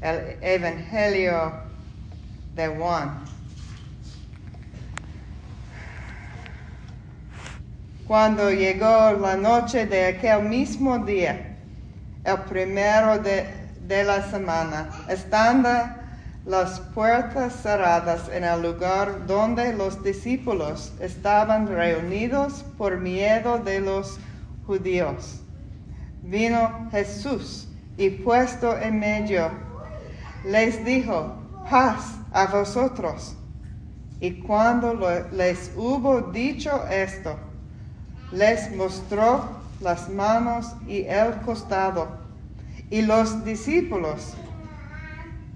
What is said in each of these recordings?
el Evangelio de Juan. Cuando llegó la noche de aquel mismo día, el primero de, de la semana, estando las puertas cerradas en el lugar donde los discípulos estaban reunidos por miedo de los judíos. Vino Jesús y puesto en medio, les dijo, paz a vosotros. Y cuando les hubo dicho esto, les mostró las manos y el costado. Y los discípulos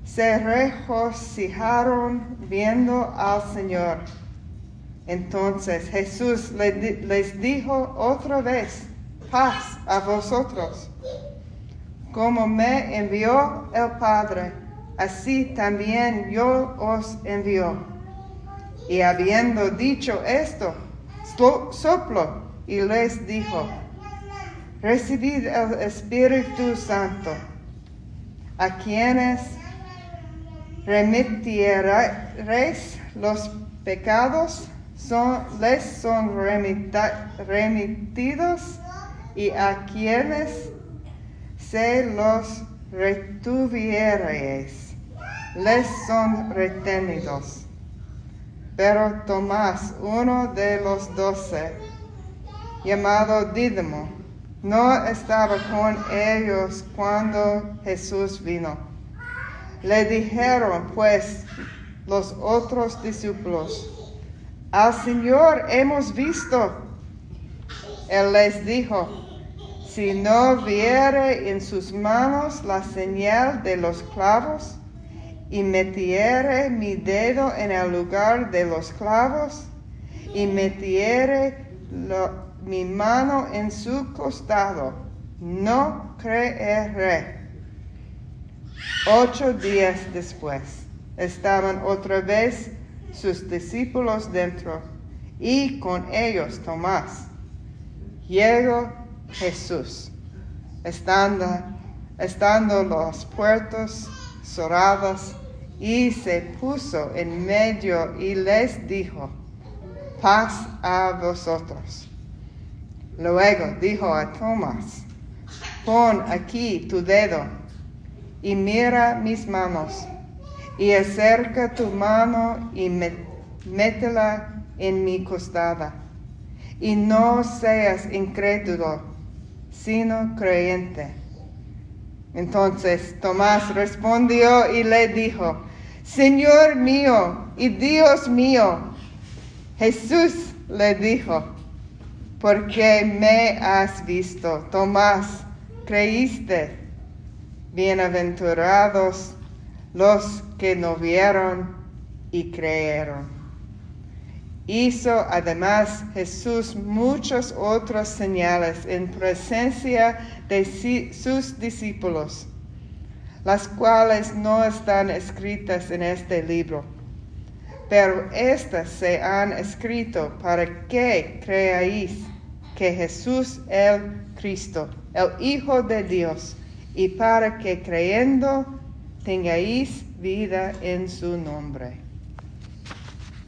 se regocijaron viendo al Señor. Entonces Jesús les dijo otra vez, paz a vosotros. Como me envió el Padre, así también yo os envío. Y habiendo dicho esto, soplo y les dijo, recibid el Espíritu Santo, a quienes remitiereis los pecados, son, les son remitidos y a quienes se los retuviereis, les son retenidos. Pero Tomás, uno de los doce, llamado Dídimo, no estaba con ellos cuando Jesús vino. Le dijeron pues los otros discípulos, al Señor hemos visto. Él les dijo, si no viere en sus manos la señal de los clavos, y metiere mi dedo en el lugar de los clavos, y metiere mi mano en su costado, no creeré. Ocho días después estaban otra vez sus discípulos dentro y con ellos Tomás. Llegó Jesús, estando, estando los puertos cerrados, y se puso en medio y les dijo, paz a vosotros. Luego dijo a Tomás, pon aquí tu dedo y mira mis manos, y acerca tu mano y métela en mi costada, y no seas incrédulo, sino creyente. Entonces Tomás respondió y le dijo, Señor mío y Dios mío. Jesús le dijo, porque me has visto, Tomás, creíste. Bienaventurados los que no vieron y creyeron. Hizo además Jesús muchas otras señales en presencia de sus discípulos, las cuales no están escritas en este libro, pero estas se han escrito para que creáis que Jesús es el Cristo, el Hijo de Dios, y para que creyendo tengáis vida en su nombre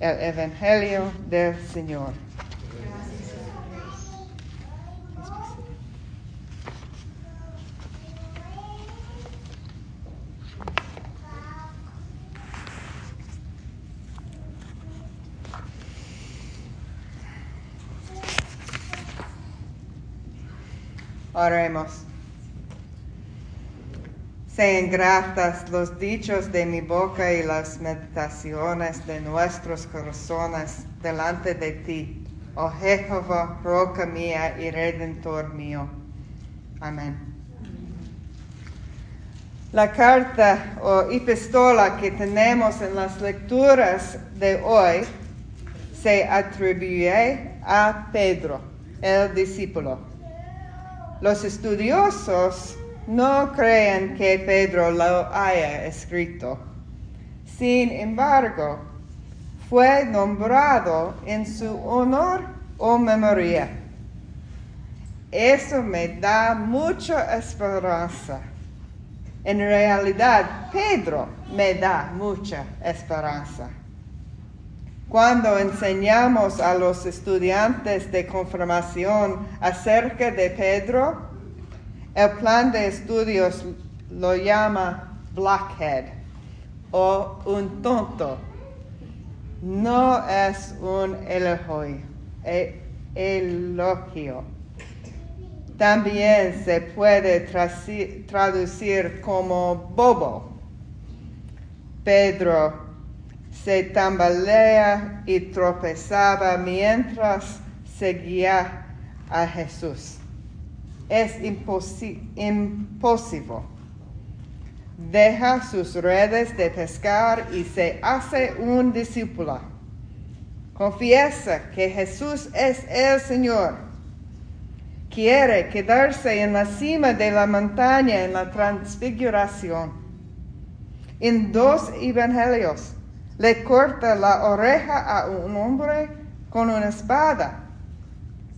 el Evangelio del Señor. Oremos. Sean gratas los dichos de mi boca y las meditaciones de nuestros corazones delante de ti, oh Jehová, roca mía y redentor mío. Amén. La carta o epistola que tenemos en las lecturas de hoy se atribuye a Pedro, el discípulo. Los estudiosos no creen que Pedro lo haya escrito. Sin embargo, fue nombrado en su honor o memoria. Eso me da mucha esperanza. En realidad, Pedro me da mucha esperanza. Cuando enseñamos a los estudiantes de confirmación acerca de Pedro, el plan de estudios lo llama blockhead o un tonto. No es un elogio. E, elogio. También se puede traducir como bobo. Pedro se tambalea y tropezaba mientras seguía a Jesús. Es imposible. Deja sus redes de pescar y se hace un discípulo. Confiesa que Jesús es el Señor. Quiere quedarse en la cima de la montaña en la transfiguración. En dos evangelios le corta la oreja a un hombre con una espada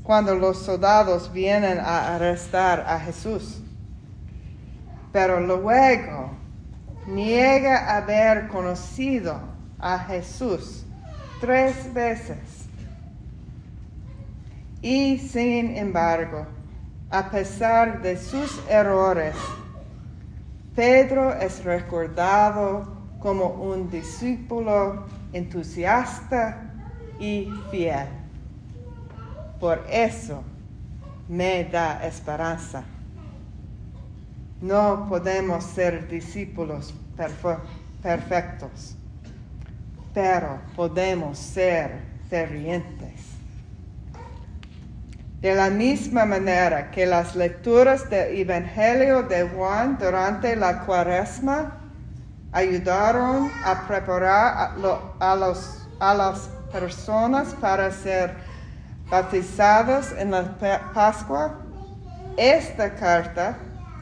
cuando los soldados vienen a arrestar a Jesús. Pero luego niega haber conocido a Jesús tres veces. Y sin embargo, a pesar de sus errores, Pedro es recordado como un discípulo entusiasta y fiel. Por eso me da esperanza. No podemos ser discípulos perfectos, pero podemos ser fervientes. De la misma manera que las lecturas del Evangelio de Juan durante la cuaresma ayudaron a preparar a, a las personas para ser bautizadas en la Pascua, esta carta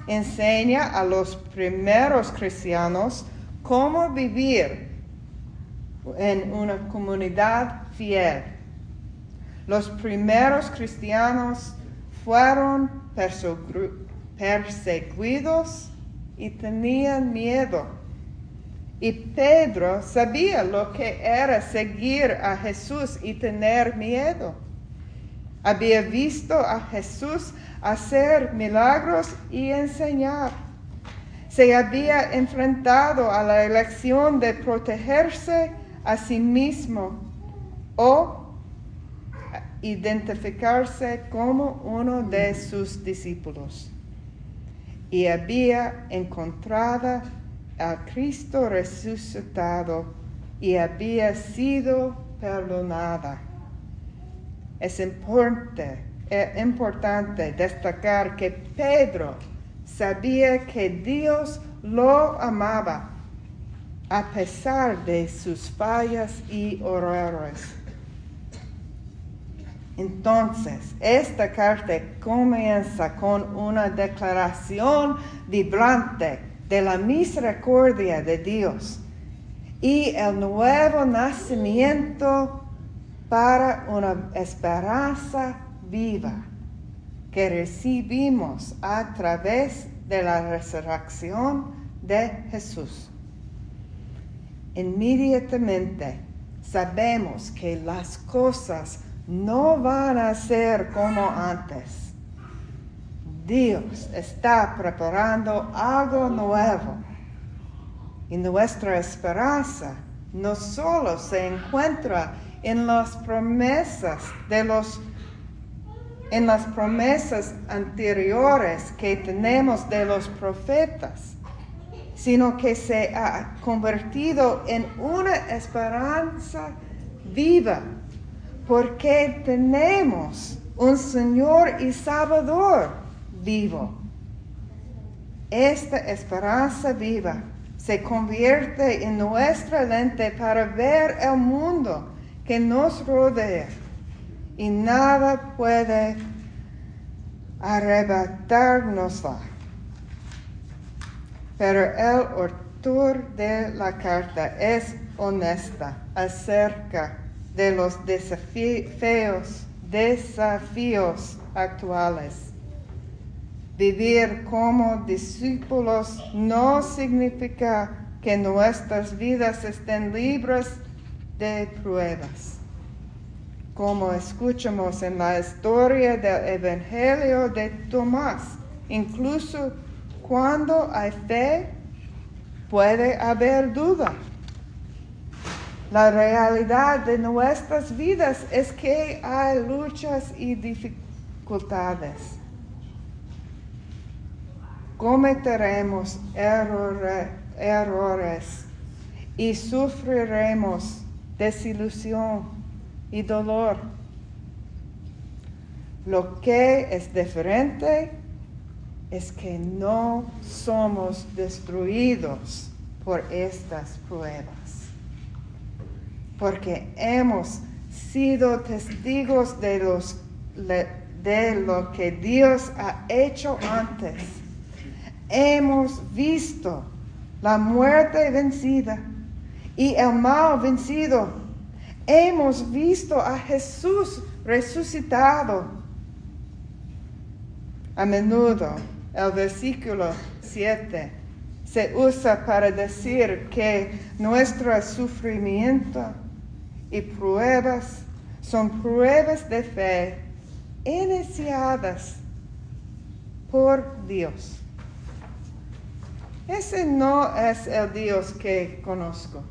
enseña a los primeros cristianos cómo vivir en una comunidad fiel. Los primeros cristianos fueron perseguidos y tenían miedo y Pedro sabía lo que era seguir a Jesús y tener miedo. Había visto a Jesús hacer milagros y enseñar. Se había enfrentado a la elección de protegerse a sí mismo o identificarse como uno de sus discípulos. Y había encontrado a Cristo resucitado y había sido perdonada. Es importante, es importante destacar que Pedro sabía que Dios lo amaba a pesar de sus fallas y horrores. Entonces, esta carta comienza con una declaración vibrante de la misericordia de Dios y el nuevo nacimiento para una esperanza viva que recibimos a través de la resurrección de Jesús. Inmediatamente sabemos que las cosas no van a ser como antes Dios está preparando algo nuevo. Y nuestra esperanza no solo se encuentra en las promesas de los en las promesas anteriores que tenemos de los profetas, sino que se ha convertido en una esperanza viva, porque tenemos un Señor y Salvador vivo. Esta esperanza viva se convierte en nuestra lente para ver el mundo que nos rodea y nada puede arrebatárnosla. Pero el autor de la carta es honesta acerca de los desafíos, desafíos actuales Vivir como discípulos no significa que nuestras vidas estén libres de pruebas. Como escuchamos en la historia del Evangelio de Tomás, incluso cuando hay fe, puede haber duda. La realidad de nuestras vidas es que hay luchas y dificultades. Cometeremos errores y sufriremos desilusión y dolor. Lo que es diferente es que no somos destruidos por estas pruebas, porque hemos sido testigos de, los, de lo que Dios ha hecho antes. Hemos visto la muerte vencida y el mal vencido. Hemos visto a Jesús resucitado. A menudo el versículo 7 se usa para decir que nuestro sufrimiento y pruebas son pruebas de fe iniciadas por Dios. Ese no es el Dios que conozco.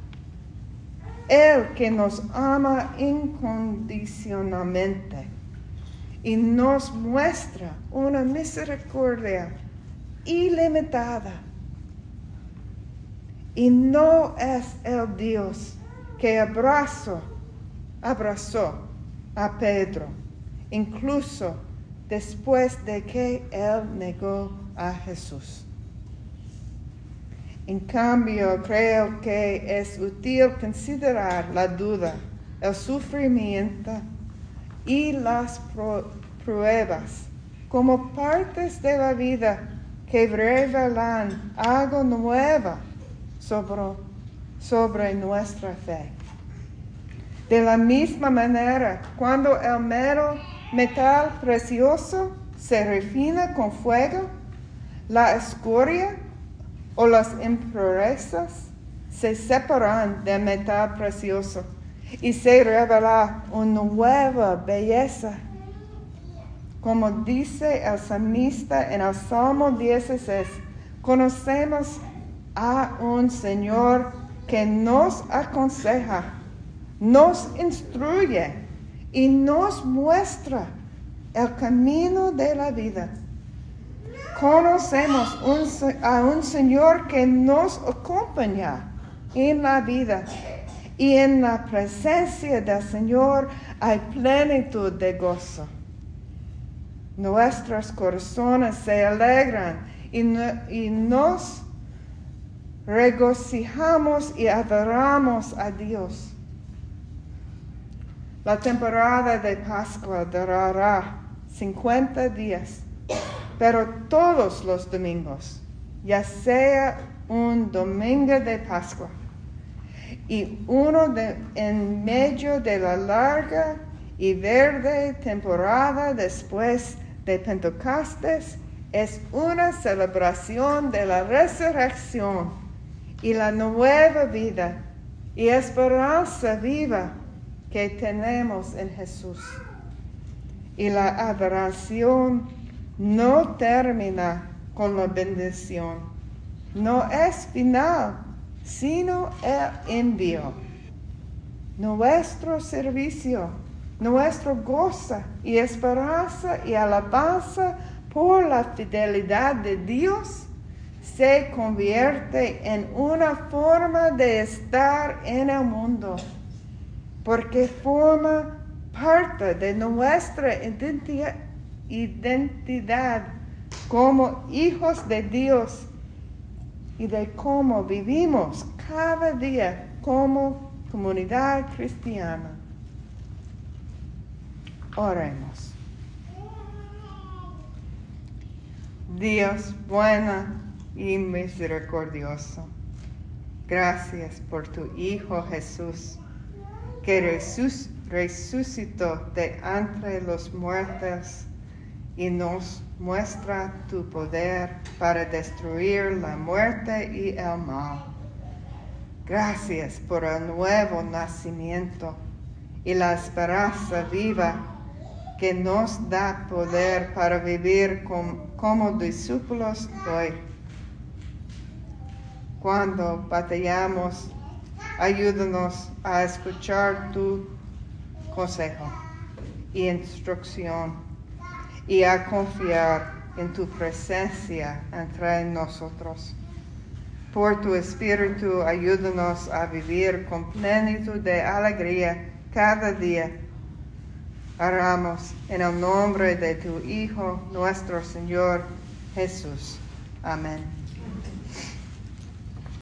El que nos ama incondicionalmente y nos muestra una misericordia ilimitada. Y no es el Dios que abrazó, abrazó a Pedro, incluso después de que él negó a Jesús. En cambio, creo que es útil considerar la duda, el sufrimiento, y las pruebas como partes de la vida que revelan algo nuevo sobre, sobre nuestra fe. De la misma manera, cuando el mero metal precioso se refina con fuego, la escoria o las impurezas se separan del metal precioso y se revela una nueva belleza. Como dice el salmista en el Salmo 16, conocemos a un Señor que nos aconseja, nos instruye y nos muestra el camino de la vida. Conocemos a un Señor que nos acompaña en la vida y en la presencia del Señor hay plenitud de gozo. Nuestros corazones se alegran y, nos regocijamos y adoramos a Dios. La temporada de Pascua durará 50 días, pero todos los domingos, ya sea un domingo de Pascua y uno en medio de la larga y verde temporada después de Pentecostes es una celebración de la resurrección y la nueva vida y esperanza viva que tenemos en Jesús. Y la adoración no termina con la bendición, no es final sino el envío. Nuestro servicio, nuestro gozo y esperanza y alabanza por la fidelidad de Dios se convierte en una forma de estar en el mundo, porque forma parte de nuestra identidad, identidad como hijos de Dios y de cómo vivimos cada día como comunidad cristiana. Oremos. Dios bueno y misericordioso, gracias por tu Hijo Jesús, que resucitó de entre los muertos y nos muestra tu poder para destruir la muerte y el mal. Gracias por el nuevo nacimiento y la esperanza viva que nos da poder para vivir como discípulos hoy. Cuando batallamos, ayúdanos a escuchar tu consejo y instrucción y a confiar en tu presencia entre nosotros. Por tu espíritu, ayúdanos a vivir con plenitud de alegría cada día. Oramos en el nombre de tu Hijo, nuestro Señor Jesús. Amén.